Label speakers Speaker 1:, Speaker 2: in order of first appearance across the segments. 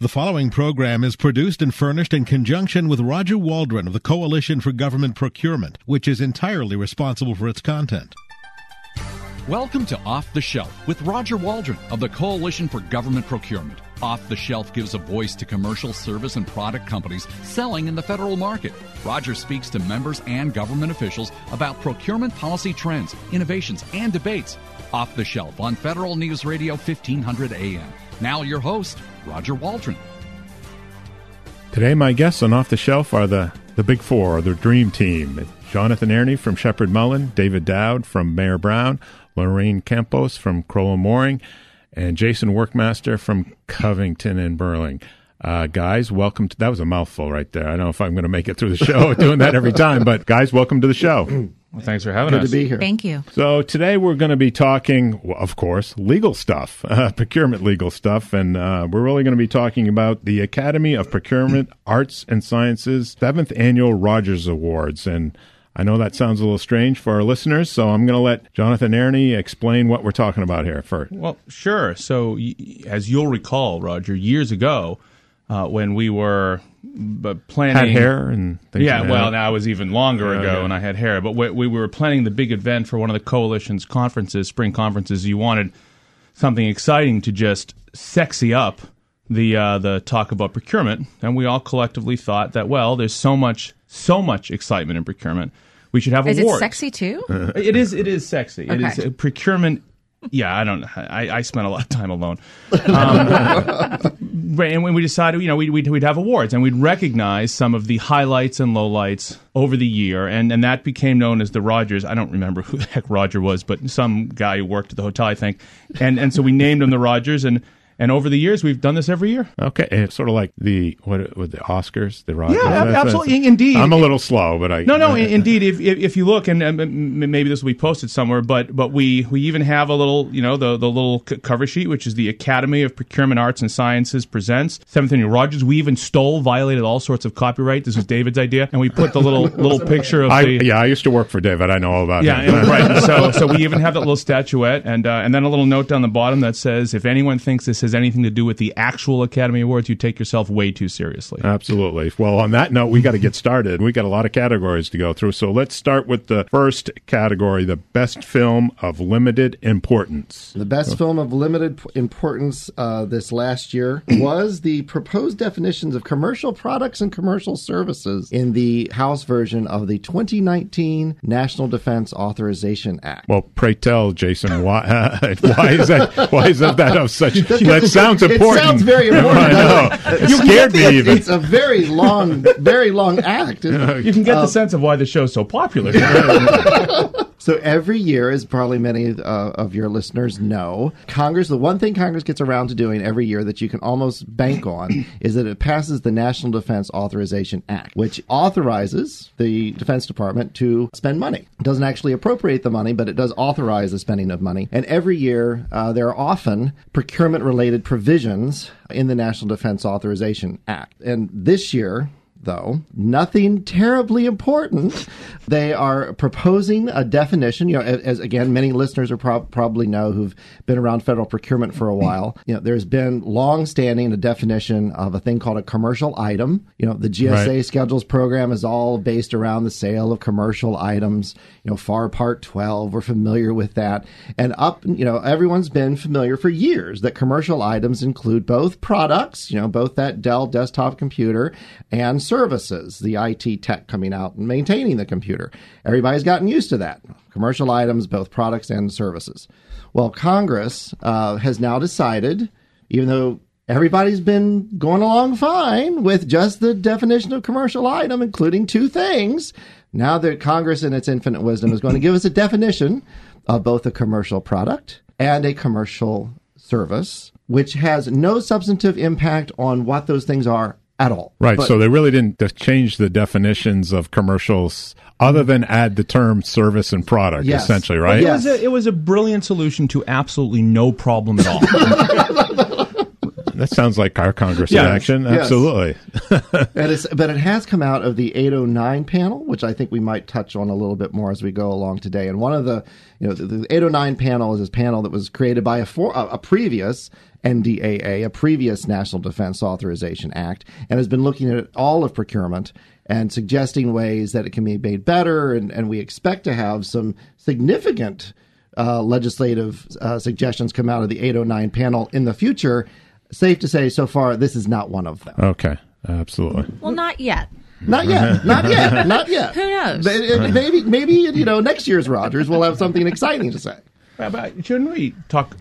Speaker 1: The following program is produced and furnished in conjunction with Roger Waldron of the Coalition for Government Procurement, which is entirely responsible for its content.
Speaker 2: Welcome to Off the Shelf with Roger Waldron of the Coalition for Government Procurement. Off the Shelf gives a voice to commercial service and product companies selling in the federal market. Roger speaks to members and government officials about procurement policy trends, innovations, and debates. Off the Shelf on Federal News Radio 1500 AM. Now, your host, Roger Waldron.
Speaker 3: Today, my guests on Off the Shelf are the, the Big Four, the Dream Team. Jonathan Aronie from Sheppard Mullin, David Dowd from Mayer Brown, Lorraine Campos from Crowell Moring, and Jason Workmaster from Covington and Burling. Uh, guys, welcome to that was a mouthful right there. I don't know if I'm going to make it through the show doing that every time, but guys, welcome to the show.
Speaker 4: Well, thanks for having
Speaker 5: Good
Speaker 4: us.
Speaker 5: to be here.
Speaker 6: Thank you.
Speaker 3: So today we're going to be talking, well, of course, legal stuff, uh, procurement legal stuff, and uh, we're really going to be talking about the Academy of Procurement Arts and Sciences seventh annual Rogers Awards. And I know that sounds a little strange for our listeners, so I'm going to let Jonathan Aronie explain what we're talking about here first.
Speaker 4: Well, sure. So, y- as you'll recall, Roger, years ago, uh, when we were b- planning,
Speaker 3: Had hair and things
Speaker 4: yeah,
Speaker 3: like
Speaker 4: well,
Speaker 3: that.
Speaker 4: that was even longer
Speaker 3: Yeah,
Speaker 4: ago,
Speaker 3: yeah.
Speaker 4: and I had hair. But we, we were planning the big event for one of the coalition's conferences, spring conferences. You wanted something exciting to just sexy up the uh, the talk about procurement, and we all collectively thought that well, there's so much so much excitement in procurement, we should have a
Speaker 6: Is
Speaker 4: awards.
Speaker 6: it sexy too?
Speaker 4: It is. It is sexy. It is uh, procurement. Yeah, I don't. I, I spent a lot of time alone, um, and when we decided, you know, we'd, we'd we'd have awards and we'd recognize some of the highlights and lowlights over the year, and and that became known as the Rogers. I don't remember who the heck Roger was, but some guy who worked at the hotel, I think, and and so we named him the Rogers, and and over the years we've done this every year.
Speaker 3: Okay, and it's sort of like the what with the Oscars, the Rogers.
Speaker 4: Yeah, ab-
Speaker 3: That's-
Speaker 4: absolutely. Indeed.
Speaker 3: I'm a little slow, but I
Speaker 4: No, no. in- indeed, if, if if you look, and um, m- maybe this will be posted somewhere, but but we we even have a little, you know, the the little c- cover sheet, which is the Academy of Procurement Arts and Sciences presents Seventh Annual Rogers. We even stole, violated all sorts of copyright. This was David's idea, and we put the little little picture of
Speaker 3: I,
Speaker 4: the
Speaker 3: yeah, I used to work for David. I know all about
Speaker 4: yeah,
Speaker 3: him.
Speaker 4: and- right. So, so we even have that little statuette, and uh, and then a little note down the bottom that says, if anyone thinks this has anything to do with the actual Academy Awards, you take yourself way too seriously.
Speaker 3: Absolutely. Well, on that note, we got to get started. We got a lot of categories to go through. So let's start with the first category, the best film of limited importance.
Speaker 5: The best film of limited importance uh, this last year was the proposed definitions of commercial products and commercial services in the House version of the 2019 National Defense Authorization Act.
Speaker 3: Well, pray tell, Jason, why, why is that? Why is that, that of such? That sounds important.
Speaker 5: It sounds very important.
Speaker 3: I know. It
Speaker 5: You
Speaker 3: scared
Speaker 5: get the-
Speaker 3: me even.
Speaker 5: It's a very long, very long act. isn't?
Speaker 4: You can get the uh, sense of why the show's so popular.
Speaker 5: So every year, as probably many uh, of your listeners know, Congress, the one thing Congress gets around to doing every year that you can almost bank on is that it passes the National Defense Authorization Act, which authorizes the Defense Department to spend money. It doesn't actually appropriate the money, but it does authorize the spending of money. And every year, uh, there are often procurement related provisions in the National Defense Authorization Act. And this year, though, nothing terribly important. They are proposing a definition. You know, as, as again, many listeners are prob- probably know who've been around federal procurement for a while. You know, there's been long-standing a definition of a thing called a commercial item. You know, the GSA
Speaker 3: Right.
Speaker 5: schedules program is all based around the sale of commercial items. You know, FAR Part 12, we're familiar with that. And up, you know, everyone's been familiar for years that commercial items include both products, you know, both that Dell desktop computer and services, the IT tech coming out and maintaining the computer. Everybody's gotten used to that. Commercial items, both products and services. Well, Congress uh, has now decided, even though everybody's been going along fine with just the definition of commercial item, including two things. Now that Congress, in its infinite wisdom, is going to give us a definition of both a commercial product and a commercial service, which has no substantive impact on what those things are at all.
Speaker 3: Right.
Speaker 5: But-
Speaker 3: so they really didn't change the definitions of commercials other than add the term service and product,
Speaker 5: Yes.
Speaker 3: essentially,
Speaker 4: It
Speaker 3: right?
Speaker 5: Yeah.
Speaker 4: was a it was a brilliant solution to absolutely no problem at all.
Speaker 3: that sounds like our Congress
Speaker 4: Yes.
Speaker 3: in action.
Speaker 5: Yes.
Speaker 3: Absolutely.
Speaker 5: And it's, but it has come out of the 809 panel, which I think we might touch on a little bit more as we go along today. And one of the, you know, the, the 809 panel is this panel that was created by a, for, a, a previous NDAA, a previous National Defense Authorization Act, and has been looking at all of procurement and suggesting ways that it can be made better. And, and we expect to have some significant uh, legislative uh, suggestions come out of the 809 panel in the future. Safe to say, so far, this is not one of them.
Speaker 3: Okay. Absolutely.
Speaker 6: Well, not yet.
Speaker 5: Not yet. Not yet. Not yet.
Speaker 6: Who knows?
Speaker 5: Maybe, maybe, maybe, you know, next year's Rogers will have something exciting to say.
Speaker 4: Yeah, but shouldn't we talk?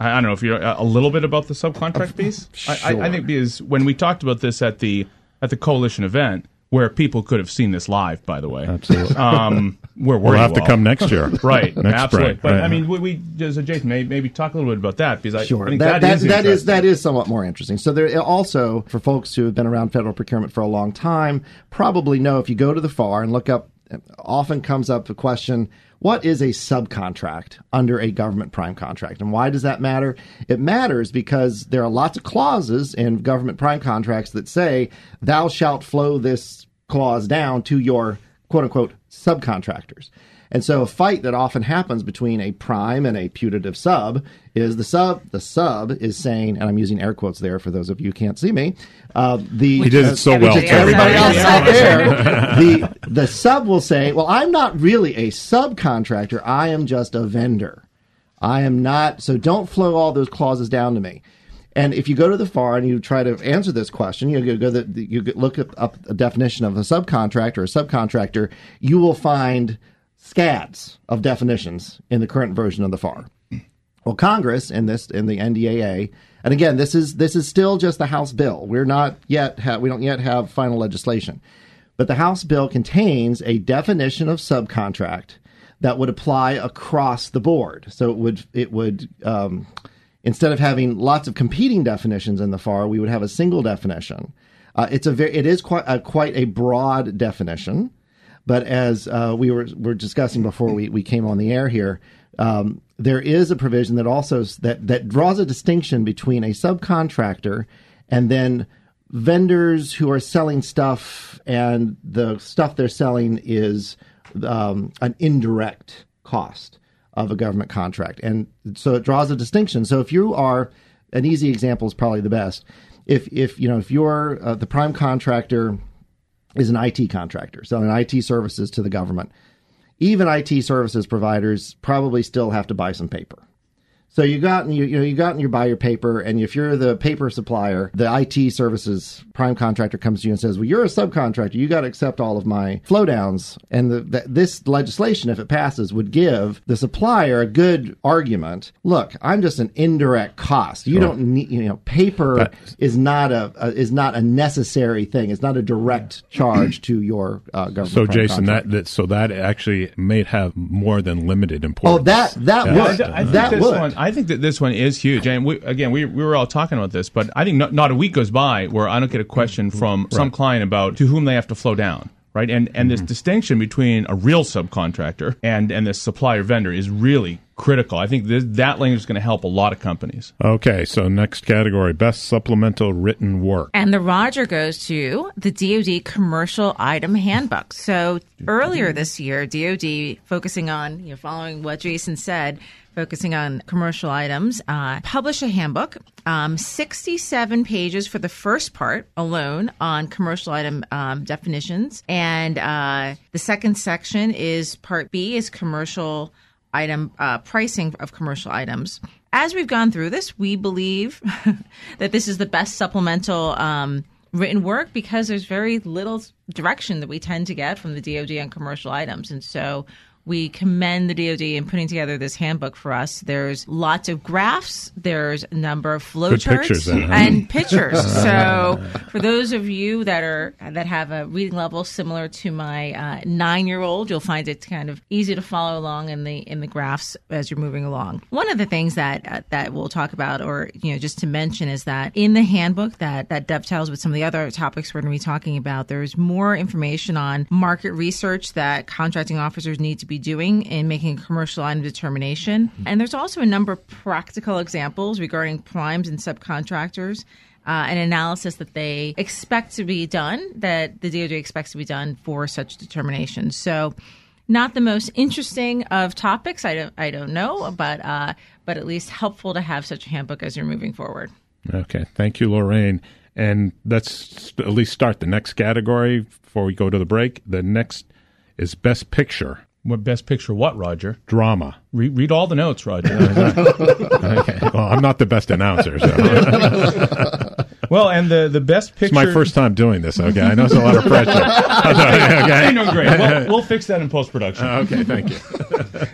Speaker 4: I I don't know if you're a little bit about the subcontract piece. I, I, I think because when we talked about this at the at the coalition event, where people could have seen this live, by the way,
Speaker 3: Absolutely.
Speaker 4: um, where were
Speaker 3: We'll have to
Speaker 4: all?
Speaker 3: come next year.
Speaker 4: Right,
Speaker 3: Next
Speaker 4: absolutely.
Speaker 3: spring,
Speaker 4: But
Speaker 3: right.
Speaker 4: I mean, we, we so Jason, maybe, maybe talk a little bit about that because I,
Speaker 5: Sure.
Speaker 4: I think
Speaker 5: that,
Speaker 4: that is
Speaker 5: that is that is somewhat more interesting. So there also for folks who have been around federal procurement for a long time probably know if you go to the FAR and look up often comes up the question what is a subcontract under a government prime contract and why does that matter? It matters because there are lots of clauses in government prime contracts that say thou shalt flow this clause down to your quote unquote subcontractors. And so a fight that often happens between a prime and a putative sub is the sub. The sub is saying, and I'm using air quotes there for those of you who can't see me. Uh, the
Speaker 3: He did it so well,
Speaker 5: which. Everybody else
Speaker 6: Yeah.
Speaker 5: out there, the the sub will say, "Well, I'm not really a subcontractor. I am just a vendor. I am not. So don't flow all those clauses down to me." And if you go to the FAR and you try to answer this question, you go the, you look up, up a definition of a subcontractor or a subcontractor, you will find scads of definitions in the current version of the FAR. Well, Congress in this in the NDAA, and again, this is this is still just the House bill. We're not yet ha- we don't yet have final legislation, but the House bill contains a definition of subcontract that would apply across the board. So it would it would um, instead of having lots of competing definitions in the FAR, we would have a single definition. Uh, it's a very it is quite a, quite a broad definition. But as uh, we were were discussing before we, we came on the air here, um, there is a provision that also that that draws a distinction between a subcontractor and then vendors who are selling stuff, and the stuff they're selling is um, an indirect cost of a government contract, and so it draws a distinction. So if you are an easy example is probably the best. If if you know if you're uh, the prime contractor is an IT contractor selling IT services to the government. Even IT services providers probably still have to buy some paper. So you got and you, you know you got and you buy your paper, and if you're the paper supplier, the IT services prime contractor comes to you and says, "Well, you're a subcontractor. You got to accept all of my flow downs." And the, the, this legislation, if it passes, would give the supplier a good argument. Look, I'm just an indirect cost. You don't need you know paper
Speaker 3: But-
Speaker 5: is not a, a is not a necessary thing. It's not a direct charge to your uh, government.
Speaker 3: So,
Speaker 5: prime
Speaker 3: Jason, that, that so that actually may have more than limited importance.
Speaker 5: oh
Speaker 3: importance.
Speaker 5: that that
Speaker 3: Yeah.
Speaker 5: would
Speaker 4: I think
Speaker 5: that
Speaker 4: this
Speaker 5: would
Speaker 4: one. I think that this one is huge. And we, again, we, we were all talking about this, but I think not, not a week goes by where I don't get a question mm-hmm. from some client about to whom they have to flow down. Right, and and this mm-hmm. distinction between a real subcontractor and and this supplier vendor is really critical. I think this, that language is going to help a lot of companies.
Speaker 3: Okay, so next category best supplemental written work.
Speaker 6: And the Roger goes to the DoD Commercial Item Handbook. So earlier this year, DoD, focusing on, you know, following what Jason said, focusing on commercial items, uh, published a handbook, um, 67 pages for the first part alone on commercial item um, definitions. And uh, the second section is part B is commercial item uh, pricing of commercial items. As we've gone through this, we believe that this is the best supplemental um, written work because there's very little direction that we tend to get from the DoD on commercial items, and so we commend the DoD in putting together this handbook for us. There's lots of graphs. There's a number of flowcharts
Speaker 3: Good
Speaker 6: charts
Speaker 3: pictures then, huh?
Speaker 6: and pictures. so for those of you that are that have a reading level similar to my uh, nine-year-old, you'll find it kind of easy to follow along in the in the graphs as you're moving along. One of the things that uh, that we'll talk about, or you know, just to mention, is that in the handbook that that dovetails with some of the other topics we're going to be talking about. There's more information on market research that contracting officers need to be doing in making a commercial item determination, and there's also a number of practical examples regarding primes and subcontractors uh, an analysis that they expect to be done, that the DoD expects to be done for such determinations. So, not the most interesting of topics. I don't, I don't know, but uh, but at least helpful to have such a handbook as you're moving forward.
Speaker 3: Okay, thank you, Lorraine. And let's at least start the next category before we go to the break. The next is Best Picture
Speaker 4: What best picture? What, Roger?
Speaker 3: Drama.
Speaker 4: Re- read all the notes, Roger.
Speaker 3: Okay. Well, I'm not the best announcer. So.
Speaker 4: Well, and the the best picture.
Speaker 3: It's my first time doing this. Okay, I know it's a lot of pressure. okay.
Speaker 4: Doing great. We'll, we'll fix that in post production.
Speaker 3: Okay, thank you.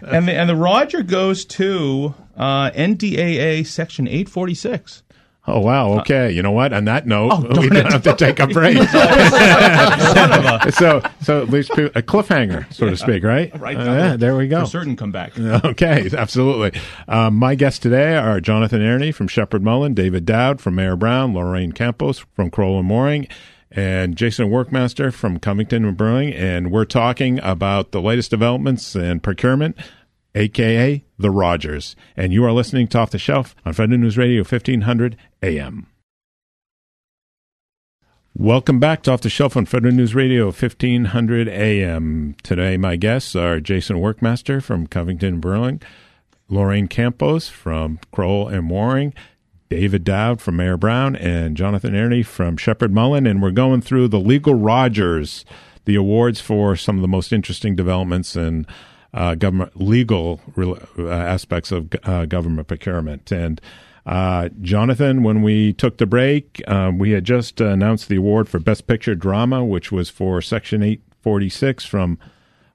Speaker 4: and the and the Roger goes to uh, NDAA Section 846.
Speaker 3: Oh wow. Okay. You know what? On that note,
Speaker 4: Oh,
Speaker 3: we don't have to take a break.
Speaker 4: Son of a-
Speaker 3: so, so at least a cliffhanger, so to speak, right?
Speaker 4: Right.
Speaker 3: Uh, yeah, there we go.
Speaker 4: For certain, come back.
Speaker 3: Okay, absolutely. Um, my guests today are Jonathan Aronie from Sheppard Mullin, David Dowd from Mayer Brown, Lorraine Campos from Crowell and Moring, and Jason Workmaster from Covington and Burling. And we're talking about the latest developments in procurement, aka the Rogers. And you are listening to Off the Shelf on Federal News Radio 1500 AM. Welcome back to Off the Shelf on Federal News Radio 1500 AM. Today, my guests are Jason Workmaster from Covington and Burling, Lorraine Campos from Crowell and Moring, David Dowd from Mayer Brown, and Jonathan Aronie from Sheppard Mullin. And we're going through the Legal Rogers, the awards for some of the most interesting developments in uh, government legal rel- uh, aspects of uh, government procurement. And uh, Jonathan, when we took the break, um, we had just announced the award for Best Picture Drama, which was for Section 846 from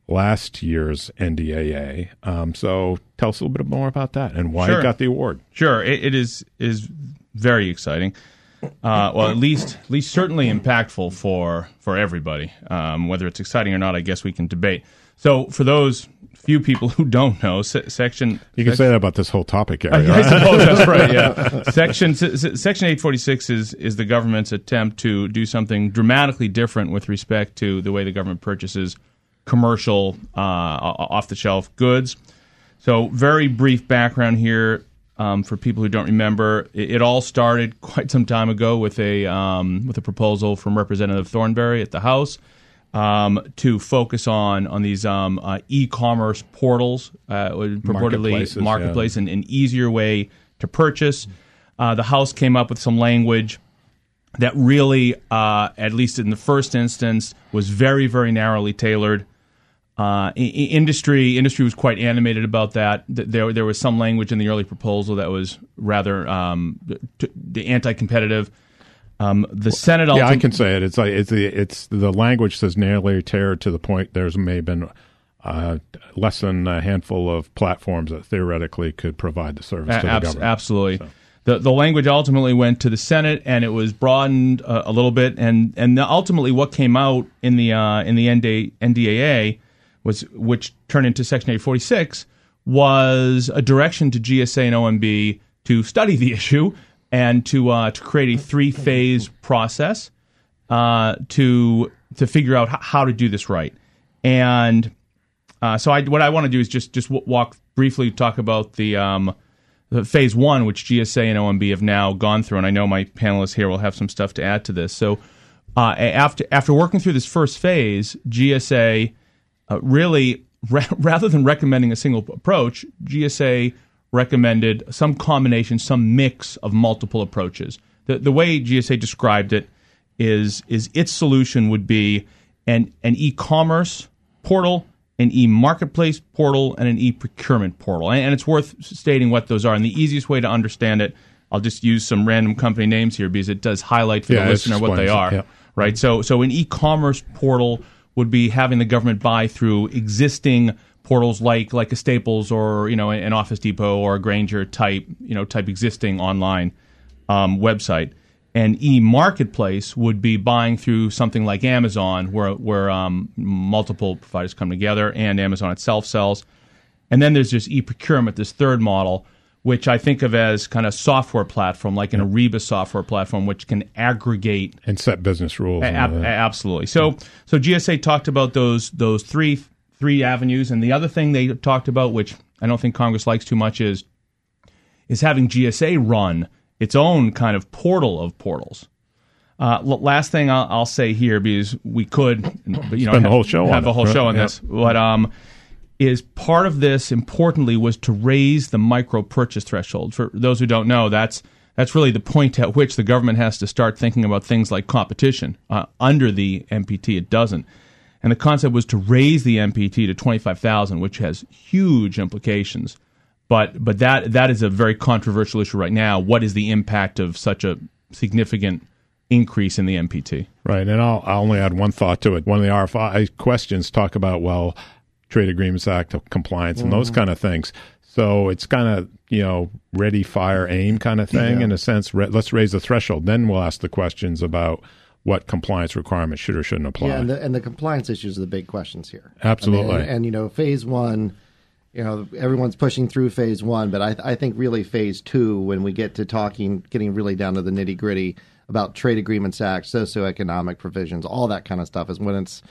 Speaker 3: last year's NDAA. Um, so tell us a little bit more about that and why
Speaker 4: Sure.
Speaker 3: it got the award.
Speaker 4: Sure, it, it is is very exciting. Uh, well, at least at least certainly impactful for for everybody. Um, whether it's exciting or not, I guess we can debate. So, for those few people who don't know, se- section
Speaker 3: You can say that about this whole topic area.
Speaker 4: I
Speaker 3: right?
Speaker 4: suppose that's right. Yeah, section se- se- section eight forty six is is the government's attempt to do something dramatically different with respect to the way the government purchases commercial uh, off the shelf goods. So, very brief background here um, for people who don't remember. It, it all started quite some time ago with a um, with a proposal from Representative Thornberry at the House um, to focus on on these um, uh, e-commerce portals, uh, purportedly
Speaker 3: Marketplaces, yeah.
Speaker 4: marketplace, and an easier way to purchase. Uh, the House came up with some language that really, uh, at least in the first instance, was very, very narrowly tailored. Uh, i- industry industry was quite animated about that. There there was some language in the early proposal that was rather um, t- anti-competitive. Um, the Senate
Speaker 3: Yeah, I can say it. It's like it's the it's the language says nearly tear to the point. There's may have been uh, less than a handful of platforms that theoretically could provide the service to the
Speaker 4: Abs-
Speaker 3: government.
Speaker 4: Absolutely. The, the language ultimately went to the Senate, and it was broadened uh, a little bit, and and the- ultimately what came out in the uh, in the NDA, NDAA was which turned into Section 846 was a direction to GSA and OMB to study the issue and to uh, to create a three phase process uh, to to figure out h- how to do this right. And uh, so I, what I want to do is just just walk briefly talk about the um, the phase one, which GSA and OMB have now gone through, and I know my panelists here will have some stuff to add to this. So uh, after after working through this first phase, GSA uh, really ra- rather than recommending a single approach, GSA recommended some combination, some mix of multiple approaches. The the way GSA described it is is its solution would be an an e-commerce portal, an e-marketplace portal, and an e-procurement portal. And, and it's worth stating what those are. And the easiest way to understand it, I'll just use some random company names here because it does highlight for
Speaker 3: Yeah,
Speaker 4: the listener what they are.
Speaker 3: yeah.
Speaker 4: Right. So so an e-commerce portal would be having the government buy through existing portals like like a Staples or you know an Office Depot or a Grainger type you know type existing online um, website. An e-marketplace would be buying through something like Amazon, where where um, multiple providers come together, and Amazon itself sells. And then there's this e-procurement, this third model, which I think of as kind of software platform, like an Ariba software platform, which can aggregate
Speaker 3: and set business rules. and
Speaker 4: Ab- absolutely. So so GSA talked about those those three three avenues, and the other thing they talked about, which I don't think Congress likes too much, is is having GSA run its own kind of portal of portals. Uh, l- last thing I'll, I'll, say here, because we could, you know,
Speaker 3: have,
Speaker 4: the
Speaker 3: whole show
Speaker 4: have
Speaker 3: on
Speaker 4: a whole show on this, but um, is part of this importantly was to raise the micro purchase threshold. For those who don't know, that's that's really the point at which the government has to start thinking about things like competition. Uh, under the MPT, it doesn't. And the concept was to raise the MPT to 25,000, which has huge implications. But but that that is a very controversial issue right now. What is the impact of such a significant increase in the MPT?
Speaker 3: Right, and I'll, I'll only add one thought to it. One of the RFI questions talk about well, Trade Agreements Act compliance and mm-hmm. those kind of things. So it's kind of you know ready, fire, aim kind of thing yeah. in a sense. Re- let's raise the threshold, then we'll ask the questions about what compliance requirements should or shouldn't apply.
Speaker 5: Yeah, and the, and the compliance issues are the big questions here.
Speaker 3: Absolutely.
Speaker 5: I mean, and, and, you know, phase one, you know, everyone's pushing through phase one, but I, I think really phase two, when we get to talking, getting really down to the nitty gritty about trade agreements act, socioeconomic provisions, all that kind of stuff, is when it's.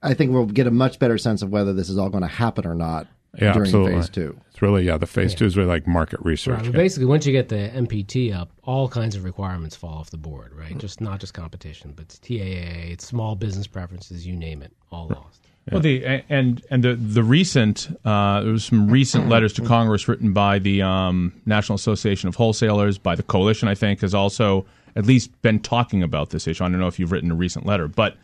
Speaker 5: I think we'll get a much better sense of whether this is all going to happen or not
Speaker 3: yeah,
Speaker 5: during
Speaker 3: absolutely.
Speaker 5: phase two.
Speaker 3: It's really yeah. The phase yeah. two is really like market research.
Speaker 7: Right, basically, once you get the MPT up, all kinds of requirements fall off the board. Right, mm-hmm. just not just competition, but it's TAA, it's small business preferences, you name it, all right. lost.
Speaker 4: Yeah. Well, the and and the the recent uh, there was some recent letters to Congress written by the um, National Association of Wholesalers, by the coalition. I think has also at least been talking about this issue. I don't know if you've written a recent letter, but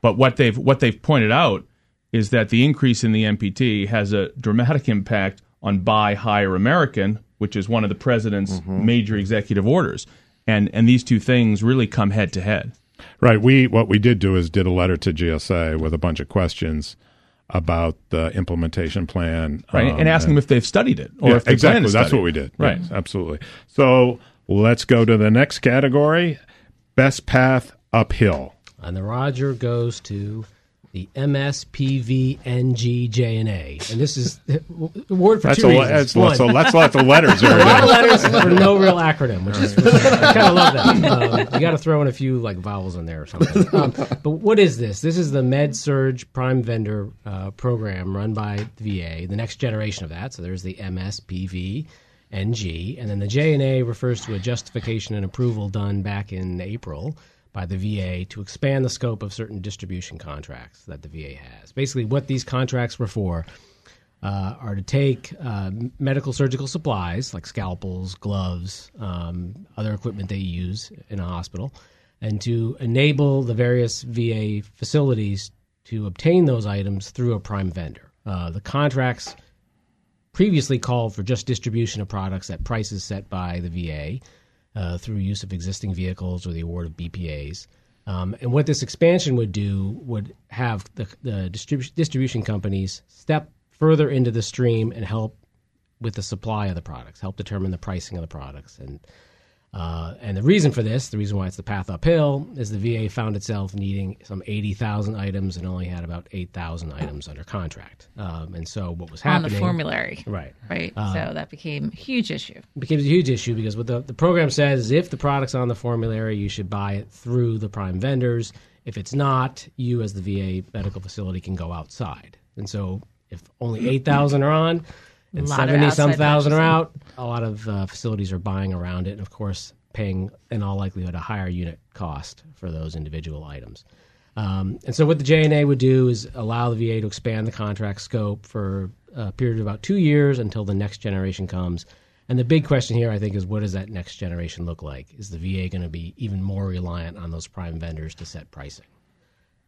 Speaker 4: but what they've what they've pointed out is that the increase in the MPT has a dramatic impact on Buy Hire American, which is one of the president's mm-hmm. major executive orders. And and these two things really come head to head.
Speaker 3: Right. We what we did do is did a letter to GSA with a bunch of questions about the implementation plan,
Speaker 4: right, um, and asking and, them if they've studied it
Speaker 3: or
Speaker 4: yeah,
Speaker 3: if exactly that's what we did.
Speaker 4: Right.
Speaker 3: Yes, absolutely. So let's go to the next category: best path uphill.
Speaker 7: And the Roger goes to the MSPVNGJNA. And this is a word for
Speaker 3: that's
Speaker 7: two
Speaker 3: a,
Speaker 7: reasons.
Speaker 3: That's, One, so that's lots of letters.
Speaker 7: a lot of letters for no real acronym, which is I kind of love that. Um, you got to throw in a few like vowels in there or something. Um, but what is this? This is the Med Surg Prime Vendor uh, program run by the VA, the next generation of that. So there's the MSPV. NG, and then the J&A refers to a justification and approval done back in April by the VA to expand the scope of certain distribution contracts that the VA has. Basically, what these contracts were for uh, are to take uh, medical surgical supplies like scalpels, gloves, um, other equipment they use in a hospital, and to enable the various VA facilities to obtain those items through a prime vendor. Uh, the contracts previously called for just distribution of products at prices set by the VA uh, through use of existing vehicles or the award of BPAs. Um, and what this expansion would do would have the, the distribu- distribution companies step further into the stream and help with the supply of the products, help determine the pricing of the products, and uh, and the reason for this, the reason why it's the path uphill, is the VA found itself needing some 80,000 items and only had about 8,000 items under contract. Um, and so what was happening.
Speaker 6: On the formulary.
Speaker 7: Right.
Speaker 6: Right. Uh, so that became a huge issue.
Speaker 7: became a huge issue because what the, the program says is if the product's on the formulary, you should buy it through the prime vendors. If it's not, you as the VA medical facility can go outside. And so if only 8,000 are on, and 70 some thousand are out. A lot of uh, facilities are buying around it, and of course, paying in all likelihood a higher unit cost for those individual items. Um, and so, what the J&A would do is allow the VA to expand the contract scope for a period of about two years until the next generation comes. And the big question here, I think, is what does that next generation look like? Is the VA going to be even more reliant on those prime vendors to set pricing?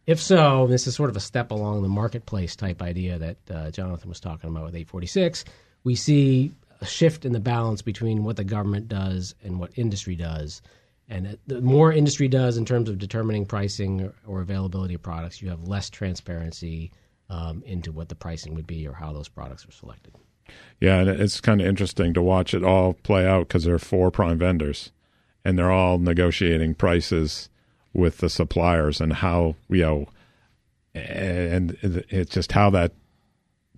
Speaker 7: If so, this is sort of a step along the marketplace type idea that uh, Jonathan was talking about with 846. We see a shift in the balance between what the government does and what industry does. And the more industry does in terms of determining pricing or, availability of products, you have less transparency um, into what the pricing would be or how those products are selected.
Speaker 3: Yeah, and it's kind of interesting to watch it all play out because there are four prime vendors, and they're all negotiating prices with the suppliers and how you know and it's just how that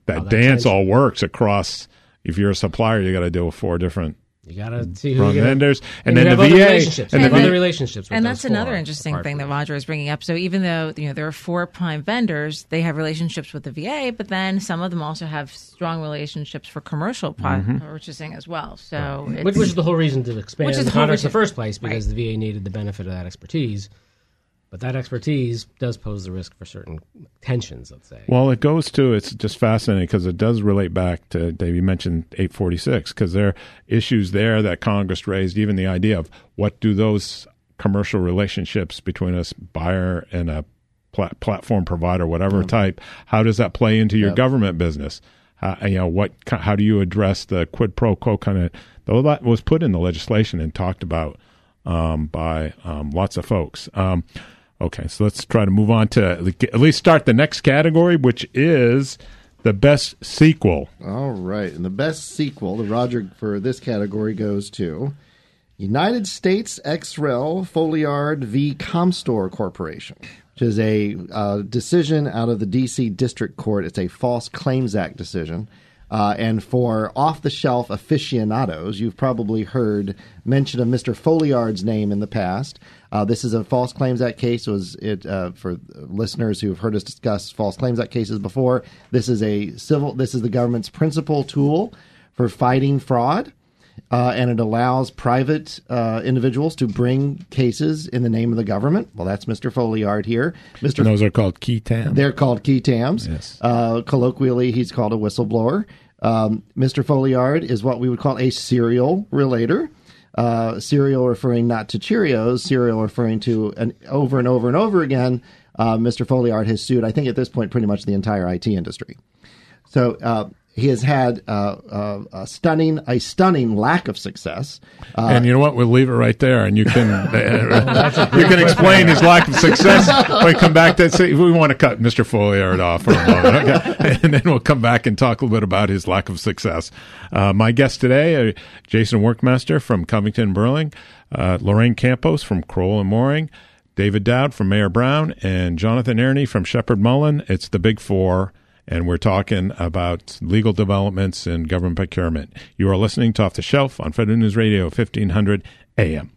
Speaker 3: that, how that dance all works across if you're a supplier you got to deal with four different
Speaker 7: You got to see who
Speaker 3: Wrong vendors, and
Speaker 7: you
Speaker 3: then the
Speaker 7: other
Speaker 3: VA,
Speaker 7: relationships.
Speaker 3: and
Speaker 7: You
Speaker 3: the
Speaker 7: have
Speaker 3: V-
Speaker 7: other relationships. with
Speaker 6: and
Speaker 7: those
Speaker 6: that's another
Speaker 7: four,
Speaker 6: interesting thing that Roger is bringing up. So even though you know there are four prime vendors, they have relationships with the VA, but then some of them also have strong relationships for commercial
Speaker 3: Mm-hmm.
Speaker 6: purchasing as well. So
Speaker 7: Which,
Speaker 6: it's,
Speaker 7: which is the whole reason to expand
Speaker 6: Which is
Speaker 7: the
Speaker 6: the
Speaker 7: contracts in the first place because the VA needed the benefit of that expertise. But that expertise does pose the risk for certain tensions, let's say.
Speaker 3: Well, it goes to it's just fascinating because it does relate back to Dave. You mentioned 846 because there are issues there that Congress raised. Even the idea of what do those commercial relationships between a buyer and a plat- platform provider, whatever type, how does that play into your government business? How, you know what? How do you address the quid pro quo kind of? Though that was put in the legislation and talked about um, by um, lots of folks. Um, okay, so let's try to move on to at least start the next category, which is the best sequel.
Speaker 5: All right. And the best sequel, the Roger for this category goes to United States X-Rel Folliard v. Comstor Corporation, which is a uh, decision out of the D.C. District Court. It's a False Claims Act decision. Uh, and for off the shelf aficionados, you've probably heard mention of Mr. Folliard's name in the past. Uh, this is a False Claims Act case. Was it uh, for listeners who have heard us discuss False Claims Act cases before? This is a civil. This is the government's principal tool for fighting fraud. Uh, and it allows private uh, individuals to bring cases in the name of the government. Well, that's Mr. Folliard here. Mr.
Speaker 3: And those are called qui tams.
Speaker 5: They're called qui tams.
Speaker 3: Yes.
Speaker 5: Uh, colloquially, he's called a whistleblower. Um, Mr. Folliard is what we would call a serial relator. Uh, serial referring not to Cheerios, serial referring to an over and over and over again. Uh, Mr. Folliard has sued, I think, at this point, pretty much the entire IT industry. So uh, he has had uh, uh, a stunning, a stunning lack of success. Uh,
Speaker 3: and you know what? We'll leave it right there, and you can uh, you can explain his lack of success. we come back to say we want to cut Mr. Folliard off for a moment, okay? and then we'll come back and talk a little bit about his lack of success. Uh, my guest today, uh, Jason Workmaster from Covington Burling, uh, Lorraine Campos from Crowell and Moring. David Dowd from Mayer Brown and Jonathan Aronie from Sheppard Mullin. It's the Big Four and we're talking about legal developments in government procurement. You are listening to Off the Shelf on Federal News Radio 1500 AM.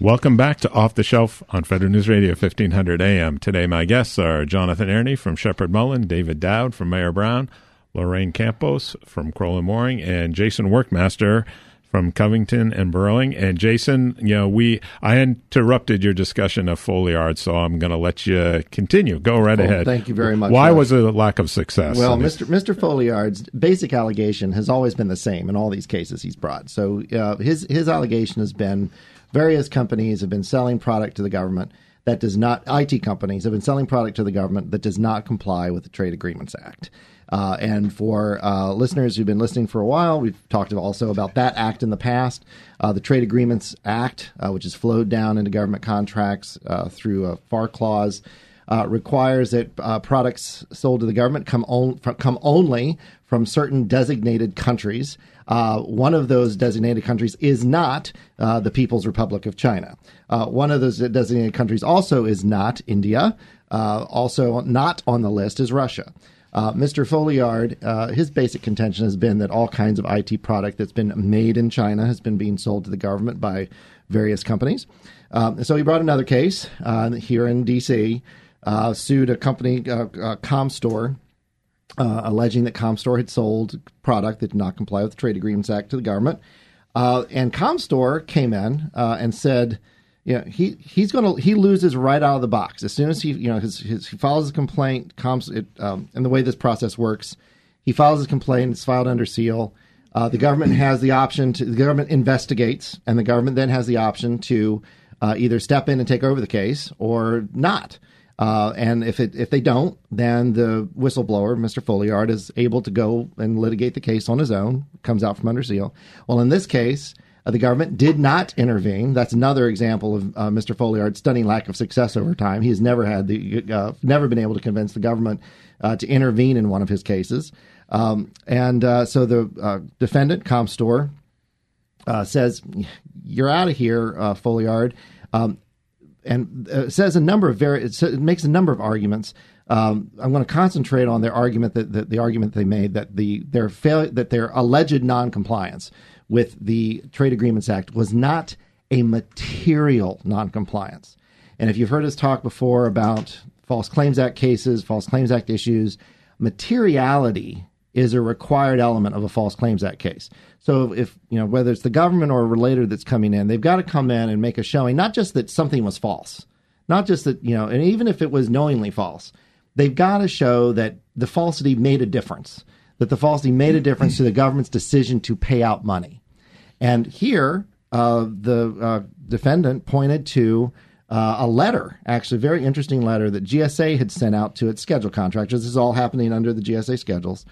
Speaker 3: Welcome back to Off the Shelf on Federal News Radio 1500 AM. Today, my guests are Jonathan Aronie from Sheppard Mullin, David Dowd from Mayer Brown, Lorraine Campos from Crowell and Moring, and Jason Workmaster from Covington and Burling. And Jason, you know, we I interrupted your discussion of Folliard, so I'm going to let you continue. Go right
Speaker 5: Oh,
Speaker 3: ahead.
Speaker 5: thank you very much,
Speaker 3: Why
Speaker 5: Russ.
Speaker 3: was it a lack of success?
Speaker 5: Well? Mr. Mr. Folliard's basic allegation has always been the same in all these cases he's brought. So uh, his his allegation has been various companies have been selling product to the government that does not IT companies have been selling product to the government that does not comply with the Trade Agreements Act. Uh, and for uh, listeners who've been listening for a while, we've talked also about that act in the past. Uh, the Trade Agreements Act, uh, which has flowed down into government contracts uh, through a FAR clause, uh, requires that products sold to the government come, on, come only from certain designated countries. Uh, one of those designated countries is not uh, the People's Republic of China. Uh, one of those designated countries also is not India. Also, not on the list is Russia. Uh, Mr. Folliard, uh, his basic contention has been that all kinds of IT product that's been made in China has been being sold to the government by various companies. Um, so he brought another case uh, here in D.C., uh, sued a company, uh, uh, Comstor, alleging that Comstor had sold product that did not comply with the Trade Agreements Act to the government. And Comstor came in and said, know, he he's to he loses right out of the box as soon as he you know his, his he files his complaint. Comes it, um, and the way this process works, he files his complaint. It's filed under seal. Uh, the government has the option to the government investigates, and the government then has the option to uh, either step in and take over the case or not. Uh, and if it if they don't, then the whistleblower, Mr. Folliard, is able to go and litigate the case on his own. Comes out from under seal. Well, in this case, the government did not intervene. That's another example of uh, Mr. Folliard's stunning lack of success over time. He has never had the uh, never been able to convince the government uh, to intervene in one of his cases. Um, and uh, so the uh, defendant, Comstor, uh, says, "You're out of here, uh, Folliard." Um, and uh, says a number of very it, it makes a number of arguments. Um, I'm going to concentrate on their argument that, that the argument they made that the their fail that their alleged noncompliance with the Trade Agreements Act was not a material noncompliance. And if you've heard us talk before about False Claims Act cases, False Claims Act issues, materiality is a required element of a False Claims Act case. So if, you know, whether it's the government or a relator that's coming in, they've got to come in and make a showing, not just that something was false, not just that, you know, and even if it was knowingly false, they've got to show that the falsity made a difference, that the falsity made a difference to the government's decision to pay out money. And here, uh, the uh, defendant pointed to uh, a letter, actually, a very interesting letter that GSA had sent out to its schedule contractors. This is all happening under the GSA schedules.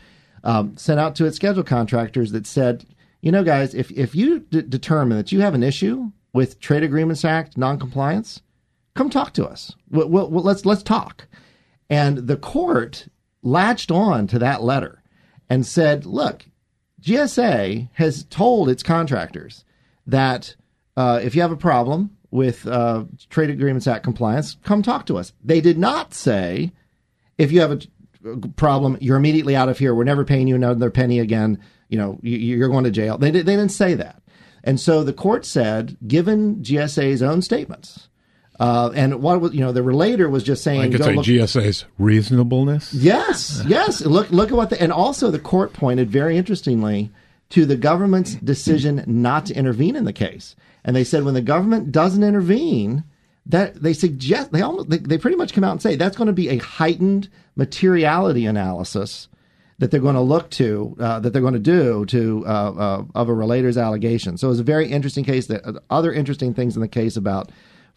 Speaker 5: Um, sent out to its schedule contractors that said, you know, guys, if if you d- determine that you have an issue with Trade Agreements Act noncompliance, come talk to us. We'll, we'll, let's let's talk. And the court latched on to that letter and said, look, GSA has told its contractors that uh, if you have a problem with uh, Trade Agreements Act compliance, come talk to us. They did not say if you have a problem, you're immediately out of here. We're never paying you another penny again. You know, you're going to jail. They, they didn't say that. And so the court said, given GSA's own statements, uh, and what was you know the relator was just saying
Speaker 3: I could say
Speaker 5: look,
Speaker 3: GSA's reasonableness.
Speaker 5: Yes, yes. Look look at what the and also the court pointed very interestingly to the government's decision not to intervene in the case. And they said when the government doesn't intervene, that they suggest they almost they, they pretty much come out and say that's going to be a heightened materiality analysis that they're going to look to uh, that they're going to do to uh, uh, of a relator's allegation. So it was a very interesting case. That uh, other interesting things in the case about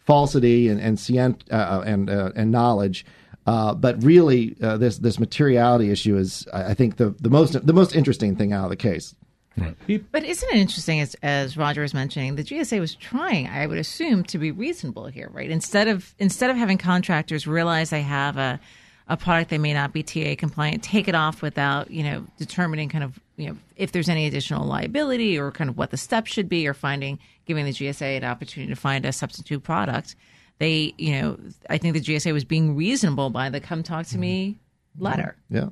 Speaker 5: falsity and and scienter, uh, and uh, and knowledge. but really, this this materiality issue is, I think, the, the most the most interesting thing out of the case.
Speaker 6: Right. But isn't it interesting, as, as Roger was mentioning, the GSA was trying, I would assume, to be reasonable here, right? Instead of instead of having contractors realize they have a a product they may not be TA compliant, take it off without you know determining kind of you know if there's any additional liability or kind of what the steps should be, or finding giving the GSA an opportunity to find a substitute product. They, you know, I think the GSA was being reasonable by the "come talk to me" mm-hmm. letter. Mm-hmm.
Speaker 5: Yeah,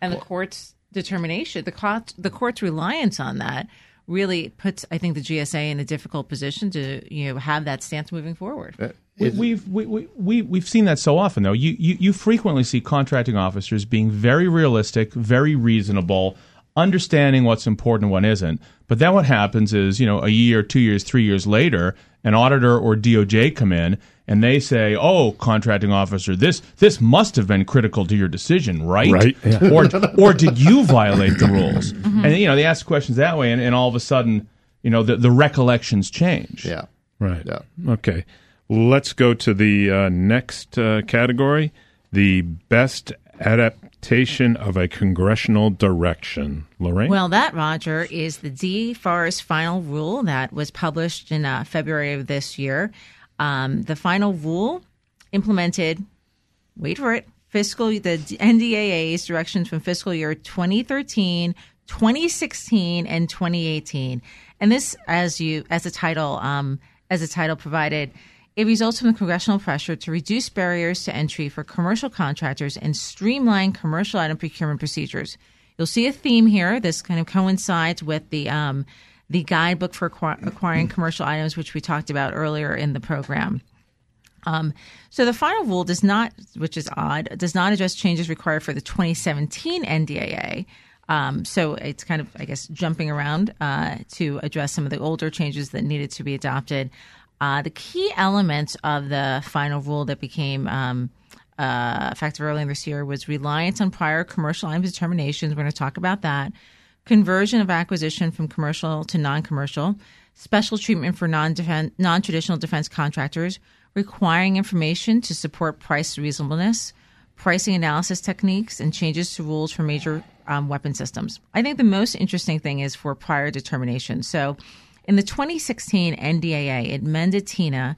Speaker 6: and the courts determination, the court, the court's reliance on that really puts, I think, the GSA in a difficult position to you know have that stance moving forward.
Speaker 4: We, we've we, we, we, we've seen that so often though. You, you you frequently see contracting officers being very realistic, very reasonable, understanding what's important and what isn't. But then what happens is, you know, a year, two years, three years later, an auditor or DOJ come in and they say, "Oh, contracting officer, this this must have been critical to your decision, right?
Speaker 3: Right?
Speaker 4: Yeah. or or did you violate the rules?" Mm-hmm. And you know, they ask questions that way, and, and all of a sudden, you know, the the recollections change.
Speaker 5: Yeah.
Speaker 3: Right.
Speaker 5: Yeah.
Speaker 3: Okay. Let's go to the uh, next uh, category: the best adaptation of a congressional direction. Lorraine?
Speaker 6: Well, that, Roger, is the DFARS final rule that was published in uh, February of this year. Um, the final rule implemented, wait for it, fiscal the NDAA's directions from fiscal year 2013, 2016, and 2018. And this, as you as the title um, as the title provided, it results from the congressional pressure to reduce barriers to entry for commercial contractors and streamline commercial item procurement procedures. You'll see a theme here. This kind of coincides with the um, the guidebook for acquiring commercial items, which we talked about earlier in the program. Um, so the final rule does not, which is odd, does not address changes required for the 2017 NDAA. Um, so it's kind of, I guess, jumping around uh, to address some of the older changes that needed to be adopted. Uh, the key elements of the final rule that became um, uh, effective earlier this year was reliance on prior commercial items determinations. We're going to talk about that. Conversion of acquisition from commercial to non-commercial. Special treatment for non-traditional defense contractors. Requiring information to support price reasonableness. Pricing analysis techniques and changes to rules for major um, weapon systems. I think the most interesting thing is for prior determination. So in the 2016 NDAA, it amended TINA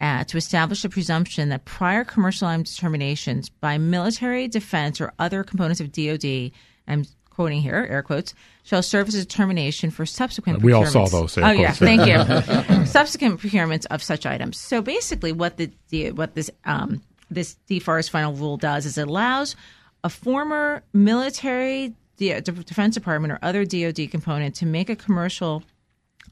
Speaker 6: uh, to establish a presumption that prior commercial arms determinations by military, defense, or other components of DoD, I'm quoting here, air quotes, shall serve as a determination for subsequent.
Speaker 3: We all saw those
Speaker 6: Oh yeah, thank you. subsequent procurements of such items. So basically, what the, the what this um, this DFARS final rule does is it allows a former military de- defense department or other DoD component to make a commercial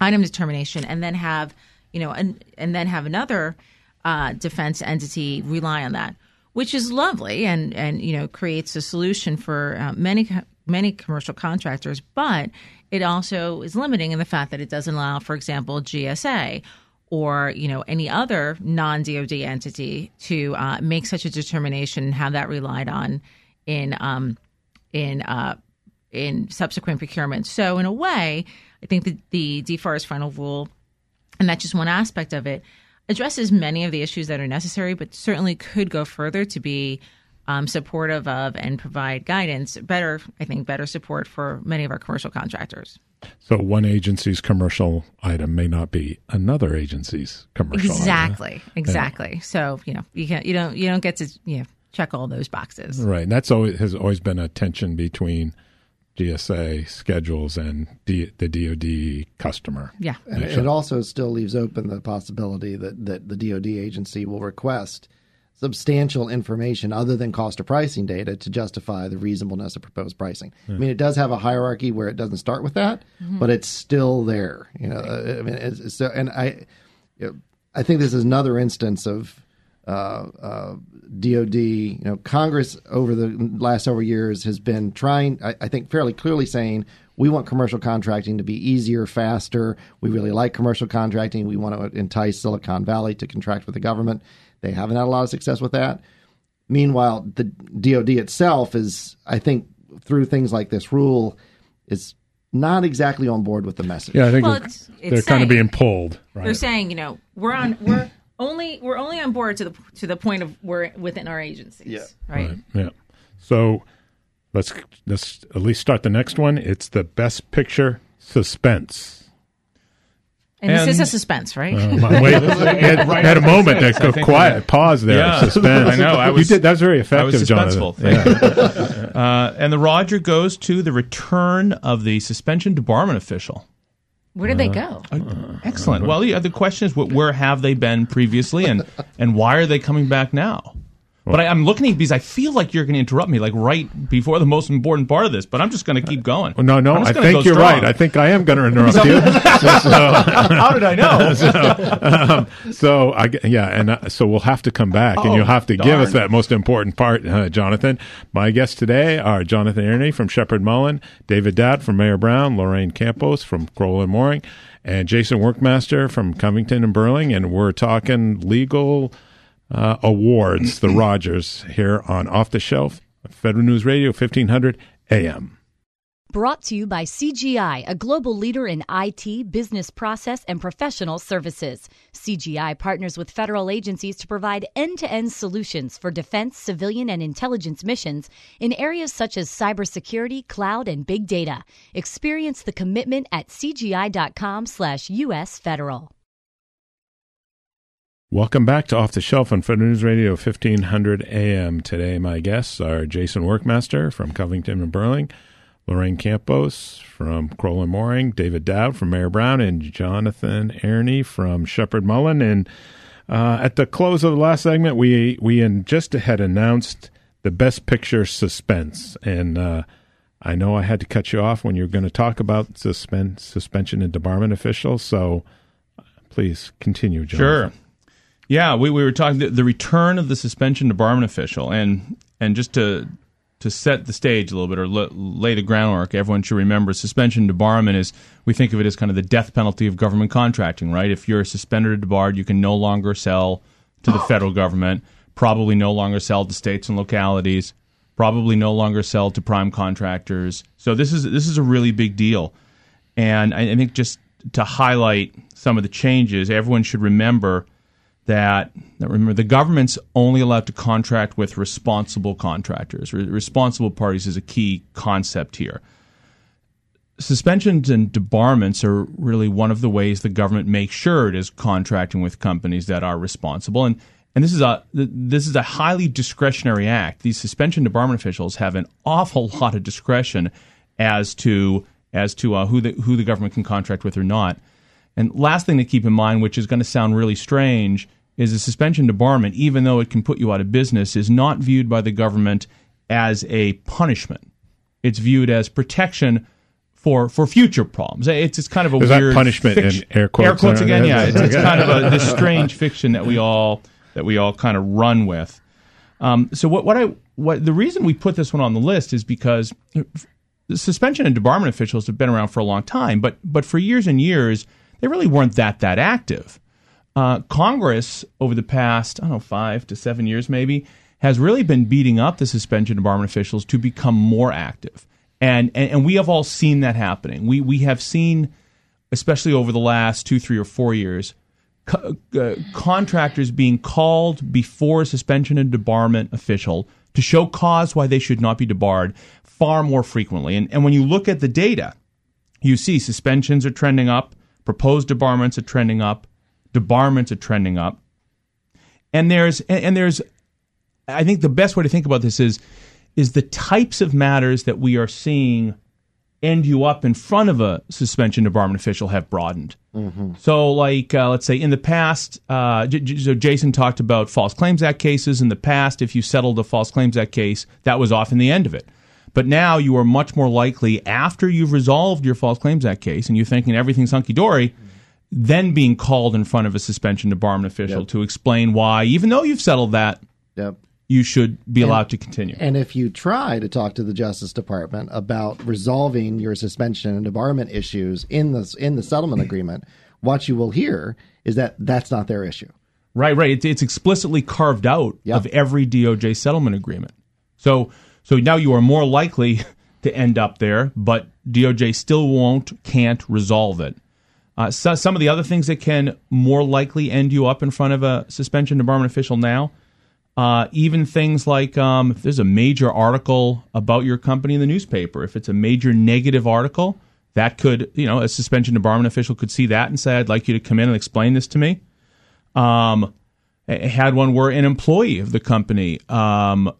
Speaker 6: item determination and then have you know and and then have another uh, defense entity rely on that which is lovely and and you know creates a solution for uh, many many commercial contractors but it also is limiting in the fact that it doesn't allow for example GSA or you know any other non-DoD entity to uh, make such a determination and have that relied on in um, in uh, in subsequent procurement. So in a way, I think the, the DFARS final rule, and that's just one aspect of it, addresses many of the issues that are necessary, but certainly could go further to be um, supportive of and provide guidance, better, I think, better support for many of our commercial contractors.
Speaker 3: So one agency's commercial item may not be another agency's commercial item.
Speaker 6: Exactly, exactly. So you know, you can't you don't you don't get to you know check all those boxes.
Speaker 3: Right. And that's always has always been a tension between GSA schedules and D, the DoD customer.
Speaker 6: Yeah.
Speaker 5: And it also still leaves open the possibility that, that the DoD agency will request substantial information other than cost of pricing data to justify the reasonableness of proposed pricing. I mean, it does have a hierarchy where it doesn't start with that, mm-hmm. but it's still there. You know, uh, I mean, it's, it's so and I, you know, I think this is another instance of uh, uh, DoD. You know, Congress over the last several years has been trying, I, I think, fairly clearly saying we want commercial contracting to be easier, faster. We really like commercial contracting. We want to entice Silicon Valley to contract with the government. They haven't had a lot of success with that. Meanwhile, the DoD itself is, I think, through things like this rule, is not exactly on board with the message.
Speaker 3: Yeah, I think
Speaker 6: Well,
Speaker 3: they're,
Speaker 6: it's- it's
Speaker 3: they're kind of being pulled. Right.
Speaker 6: They're saying, you know, we're on we're only we're only on board to the to the point of we're within our agencies.
Speaker 5: Yeah.
Speaker 6: Right.
Speaker 3: Right. Yeah. So let's let's at least start the next one. It's the best picture suspense.
Speaker 6: And, this is a suspense, right?
Speaker 3: Um, wait, had,
Speaker 4: Right
Speaker 3: had a moment
Speaker 4: six,
Speaker 3: that
Speaker 4: I
Speaker 3: go quiet pause there.
Speaker 4: Yeah.
Speaker 3: suspense.
Speaker 4: I know, I was-
Speaker 3: you did that was very
Speaker 4: I
Speaker 3: effective,
Speaker 4: was suspenseful.
Speaker 3: Jonathan.
Speaker 4: Thank you. Uh, and the Roger goes to the return of the suspension debarment official.
Speaker 6: Where did they uh-huh. go?
Speaker 4: Excellent. Well, yeah, the question is, wh- where have they been previously, and and why are they coming back now? But I, I'm looking at because I feel like you're going to interrupt me, like right before the most important part of this. But I'm just going to keep going.
Speaker 3: No, no, I think you're
Speaker 4: strong.
Speaker 3: right. I think I am going to interrupt you.
Speaker 4: How did I know?
Speaker 3: So I, yeah, and uh, so we'll have to come back, and
Speaker 4: Oh,
Speaker 3: you'll have to give us that most important part, uh, Jonathan. My guests today are Jonathan Aronie from Sheppard Mullin, David Dowd from Mayer Brown, Lorraine Campos from Crowell and Moring, and Jason Workmaster from Covington and Burling, and we're talking legal uh, awards, the Rogers, here on Off the Shelf, Federal News Radio, fifteen hundred AM.
Speaker 8: Brought to you by CGI, a global leader in IT, business process, and professional services. CGI partners with federal agencies to provide end to end solutions for defense, civilian, and intelligence missions in areas such as cybersecurity, cloud, and big data. Experience the commitment at CGI.com slash US federal.
Speaker 3: Welcome back to Off the Shelf on Federal News Radio 1500 AM. Today, my guests are Jason Workmaster from Covington and Burling, Lorraine Campos from Crowell and Moring, David Dowd from Mayer Brown, and Jonathan Aronie from Sheppard Mullin. And uh, at the close of the last segment, we we just had announced the Best Picture suspense, and uh, I know I had to cut you off when you were going to talk about suspend, suspension and debarment officials. So please continue, Jonathan.
Speaker 4: Sure. Yeah, we, we were talking the, the return of the suspension debarment official, and and just to to set the stage a little bit or l- lay the groundwork, everyone should remember suspension debarment is we think of it as kind of the death penalty of government contracting, right? If you're suspended or debarred, you can no longer sell to the federal government, probably no longer sell to states and localities, probably no longer sell to prime contractors. So this is this is a really big deal, and I, I think just to highlight some of the changes, everyone should remember that, that remember the government's only allowed to contract with responsible contractors. Re- responsible parties is a key concept here. Suspensions and debarments are really one of the ways the government makes sure it is contracting with companies that are responsible. And and this is a this is a highly discretionary act. These suspension debarment officials have an awful lot of discretion as to as to uh, who the who the government can contract with or not. And last thing to keep in mind, which is going to sound really strange, is a suspension debarment, even though it can put you out of business, is not viewed by the government as a punishment. It's viewed as protection for for future problems. It's it's kind of a
Speaker 3: Is
Speaker 4: weird
Speaker 3: punishment in air quotes
Speaker 4: Air quotes again.
Speaker 3: Yeah,
Speaker 4: it's, it's kind of a this strange fiction that we all that we all kind of run with. Um, so what what I what the reason we put this one on the list is because the suspension and debarment officials have been around for a long time, but but for years and years they really weren't that that active. Uh, Congress over the past I don't know five to seven years maybe has really been beating up the suspension and debarment officials to become more active, and and, and we have all seen that happening. We we have seen, especially over the last two three or four years, co- uh, contractors being called before a suspension and debarment official to show cause why they should not be debarred far more frequently. And, and when you look at the data, you see suspensions are trending up, proposed debarments are trending up, debarments are trending up. And there's and, there's I think the best way to think about this is is the types of matters that we are seeing end you up in front of a suspension debarment official have broadened. So, like, uh, let's say in the past, uh, J- J- so Jason talked about False Claims Act cases. In the past, if you settled a False Claims Act case, that was often the end of it. But now you are much more likely, after you've resolved your False Claims Act case and you're thinking everything's hunky dory, then being called in front of a suspension debarment official
Speaker 5: Yep.
Speaker 4: to explain why, even though you've settled that,
Speaker 5: Yep.
Speaker 4: you should be allowed to continue.
Speaker 5: And if you try to talk to the Justice Department about resolving your suspension and debarment issues in the in the settlement agreement, what you will hear is that that's not their issue.
Speaker 4: Right, right. It's, it's explicitly carved out
Speaker 5: Yeah.
Speaker 4: of every DOJ settlement agreement. So, so now you are more likely to end up there, but DOJ still won't, can't resolve it. Uh, so, some of the other things that can more likely end you up in front of a suspension debarment official now, uh, even things like um, if there's a major article about your company in the newspaper, if it's a major negative article, that could, you know, a suspension debarment official could see that and say, I'd like you to come in and explain this to me um, I had one where an employee of the company um,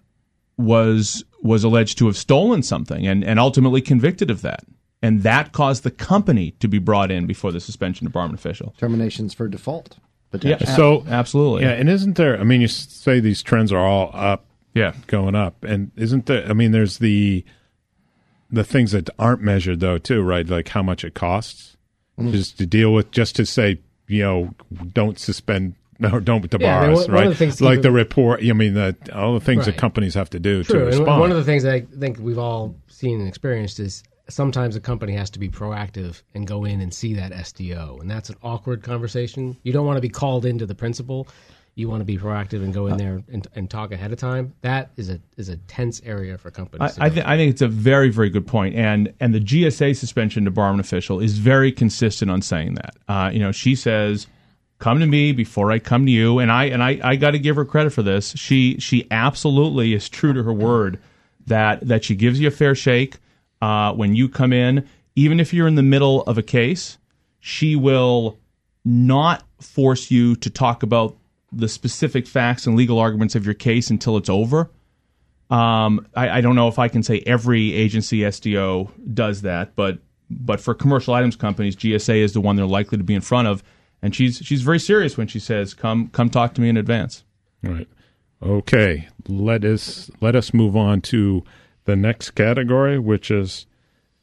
Speaker 4: was was alleged to have stolen something and, and ultimately convicted of that. And that caused the company to be brought in before the suspension debarment official.
Speaker 5: Terminations for default.
Speaker 4: Yeah,
Speaker 3: So
Speaker 4: absolutely.
Speaker 3: Yeah, and isn't there? I mean, you say these trends are all up,
Speaker 4: Yeah.
Speaker 3: going up, and isn't there? I mean, there's the the things that aren't measured though too, right? Like how much it costs, mm-hmm. just to deal with, just to say, you know, don't suspend. No, don't debar
Speaker 7: Yeah, I mean,
Speaker 3: us,
Speaker 7: one- one
Speaker 3: right?
Speaker 7: the
Speaker 3: like the report. I mean, the all the things that companies have to do to
Speaker 7: True. And one of the things that I think we've all seen and experienced is sometimes a company has to be proactive and go in and see that SDO. And that's an awkward conversation. You don't want to be called into the principal. You want to be proactive and go in there and, and talk ahead of time. That is a is a tense area for companies.
Speaker 4: I, I,
Speaker 7: go
Speaker 4: th- I think it's a very, very good. And and the GSA suspension debarment official is very consistent on saying that. Uh, you know, she says, "Come to me before I come to you," and I and I, I got to give her credit for this. She she absolutely is true to her word that that she gives you a fair shake uh, when you come in, even if you're in the middle of a case. She will not force you to talk about the specific facts and legal arguments of your case until it's over. Um, I, I don't know if I can say every agency SDO does that, but but for commercial items companies, GSA is the one they're likely to be in front of, and she's she's very serious when she says, "Come come talk to me in advance."
Speaker 3: Right. Okay. Let us let us move on to the next category, which is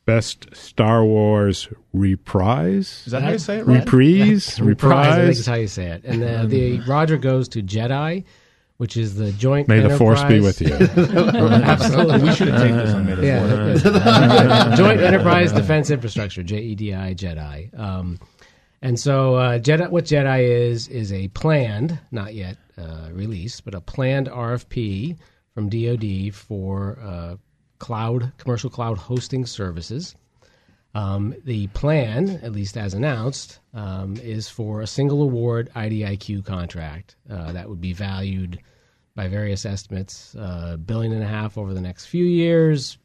Speaker 3: best Star Wars reprise.
Speaker 4: Is that how you say it? Right?
Speaker 3: Reprise.
Speaker 7: Reprise, I think is
Speaker 3: Reprise.
Speaker 7: how you say it. And the, the Roger goes to Jedi, which is the joint.
Speaker 3: May the force be
Speaker 7: enterprise-
Speaker 3: with you.
Speaker 7: Absolutely.
Speaker 4: we should have taken this on May the
Speaker 7: Yeah,
Speaker 4: fourth.
Speaker 7: Joint Enterprise Defense Infrastructure (JEDI) Jedi. Um, and so, uh, Jedi, what Jedi is is a planned, not yet uh, released, but a planned RFP from DoD for uh, cloud commercial cloud hosting services. Um, the plan, at least as announced, um, is for a single award IDIQ contract uh, that would be valued by various estimates, a billion and a half over the next few years,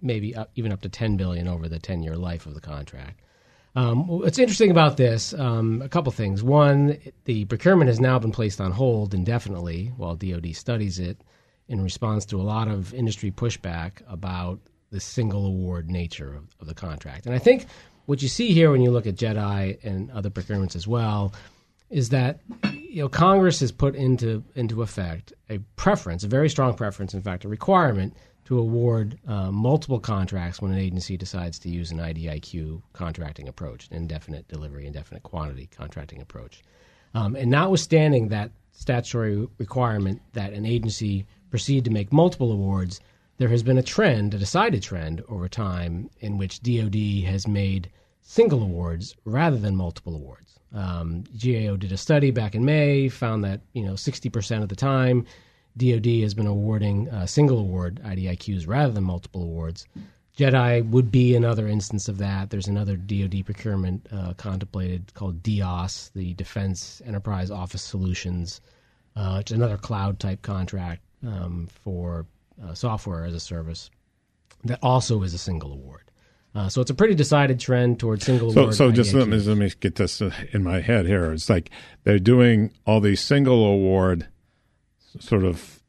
Speaker 7: maybe up, even up to 10 billion over the 10 year life of the contract. Um, what's interesting about this, um, a couple things. One, the procurement has now been placed on hold indefinitely while DoD studies it in response to a lot of industry pushback about the single award nature of, of the contract. And I think what you see here when you look at JEDI and other procurements as well is that you know Congress has put into into effect a preference, a very strong preference, in fact, a requirement to award uh, multiple contracts when an agency decides to use an IDIQ contracting approach, indefinite delivery, indefinite quantity contracting approach. Um, and notwithstanding that statutory requirement that an agency proceed to make multiple awards, there has been a trend, a decided trend over time, in which DoD has made single awards rather than multiple awards. Um, GAO did a study back in May, found that you know 60% of the time, DoD has been awarding uh, single award IDIQs rather than multiple awards. JEDI would be another instance of that. There's another DoD procurement uh, contemplated called DEOS, the Defense Enterprise Office Solutions. Uh, it's another cloud type contract um, for uh, software as a service that also is a single award. Uh, so it's a pretty decided trend towards single
Speaker 3: so,
Speaker 7: award.
Speaker 3: So just let me, let me get this in my head here. It's like they're doing all these single award sort of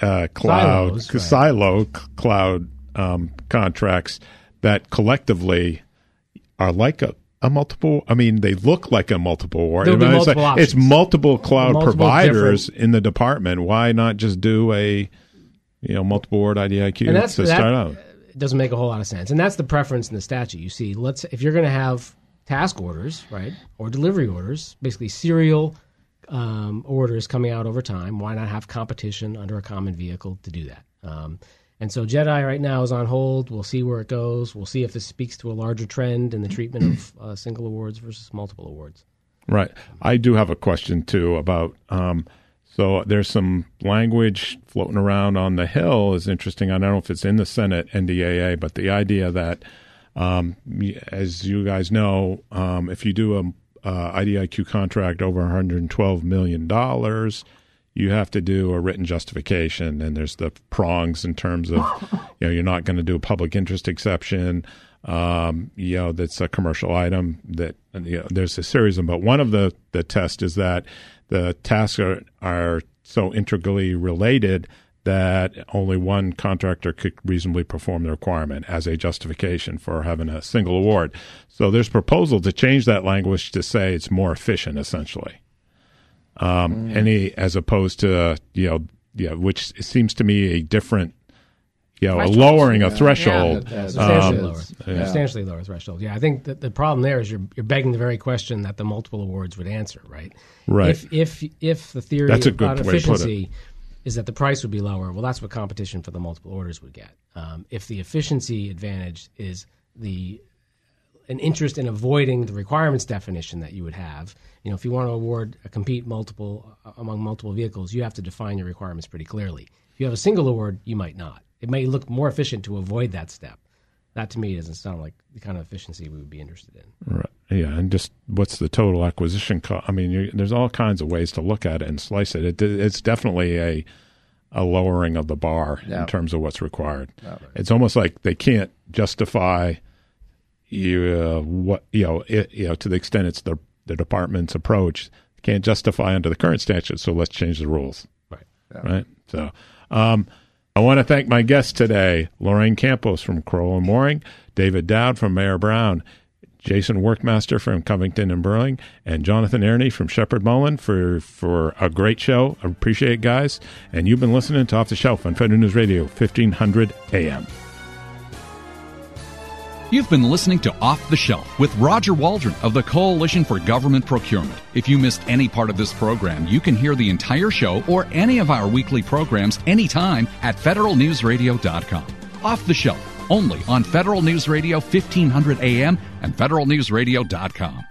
Speaker 3: uh, cloud
Speaker 7: Silos, right.
Speaker 3: silo c- cloud um, contracts that collectively are like a, a multiple. I mean, they look like a multiple.
Speaker 7: There'll be
Speaker 3: I mean, it's,
Speaker 7: multiple
Speaker 3: like- it's multiple cloud
Speaker 7: Multiple
Speaker 3: providers in the department. Why not just do a you know multiple award IDIQ
Speaker 7: and that's
Speaker 3: to
Speaker 7: that,
Speaker 3: start out?
Speaker 7: It doesn't make a whole lot of sense, and that's the preference in the statute. You see, let's if you're going to have task orders, right, or delivery orders, basically serial um, orders coming out over time. Why not have competition under a common vehicle to do that? Um, and so JEDI right now is on hold. We'll see where it goes. We'll see if this speaks to a larger trend in the treatment of uh, single awards versus multiple awards.
Speaker 3: Right. I do have a question too about. Um, so there's some language floating around on the Hill is interesting. I don't know if it's in the Senate NDAA, but the idea that, um, as you guys know, um, if you do a uh, IDIQ contract over 112 million dollars, you have to do a written justification, and there's the prongs in terms of, you know, you're not going to do a public interest exception. Um, you know, that's a commercial item. That you know, there's a series of them, but one of the the tests is that the tasks are are so integrally related that only one contractor could reasonably perform the requirement as a justification for having a single award. So there's proposal to change that language to say it's more efficient, essentially um, any as opposed to uh, you know yeah, which seems to me a different you know a
Speaker 6: Threshold.
Speaker 3: lowering a threshold.
Speaker 5: Yeah,
Speaker 7: substantially
Speaker 5: Um,
Speaker 7: lower,
Speaker 5: yeah.
Speaker 7: substantially lower threshold. Yeah, I think that the problem there is you're you're begging the very question that the multiple awards would answer, right?
Speaker 3: Right.
Speaker 7: If if if the theory
Speaker 3: That's a
Speaker 7: about
Speaker 3: good way to put it.
Speaker 7: efficiency is that the price would be lower, well, that's what competition for the multiple orders would get. Um, if the efficiency advantage is the an interest in avoiding the requirements definition that you would have. You know, if you want to award a compete multiple uh, among multiple vehicles, you have to define your requirements pretty clearly. If you have a single award, you might not. It may look more efficient to avoid that step. That to me doesn't sound like the kind of efficiency we would be interested in.
Speaker 3: Right. Yeah, and just what's the total acquisition cost? I mean, you, there's all kinds of ways to look at it and slice it. it it's definitely a a lowering of the bar
Speaker 5: Yeah.
Speaker 3: in terms of what's required. It's almost like they can't justify you uh, what you know it, you know to the extent it's the the department's approach can't justify under the current statute. So let's change the rules.
Speaker 7: Right.
Speaker 3: Right. So. Um, I want to thank my guests today Lorraine Campos from Crowell and Moring, David Dowd from Mayer Brown, Jason Workmaster from Covington and Burling, and Jonathan Aronie from Sheppard Mullin for, for a great show. I appreciate it, guys. And you've been listening to Off the Shelf on Federal News Radio, 1500 AM.
Speaker 2: You've been listening to Off the Shelf with Roger Waldron of the Coalition for Government Procurement. If you missed any part of this program, you can hear the entire show or any of our weekly programs anytime at federalnewsradio.com. Off the Shelf, only on Federal News Radio 1500 AM and federalnewsradio.com.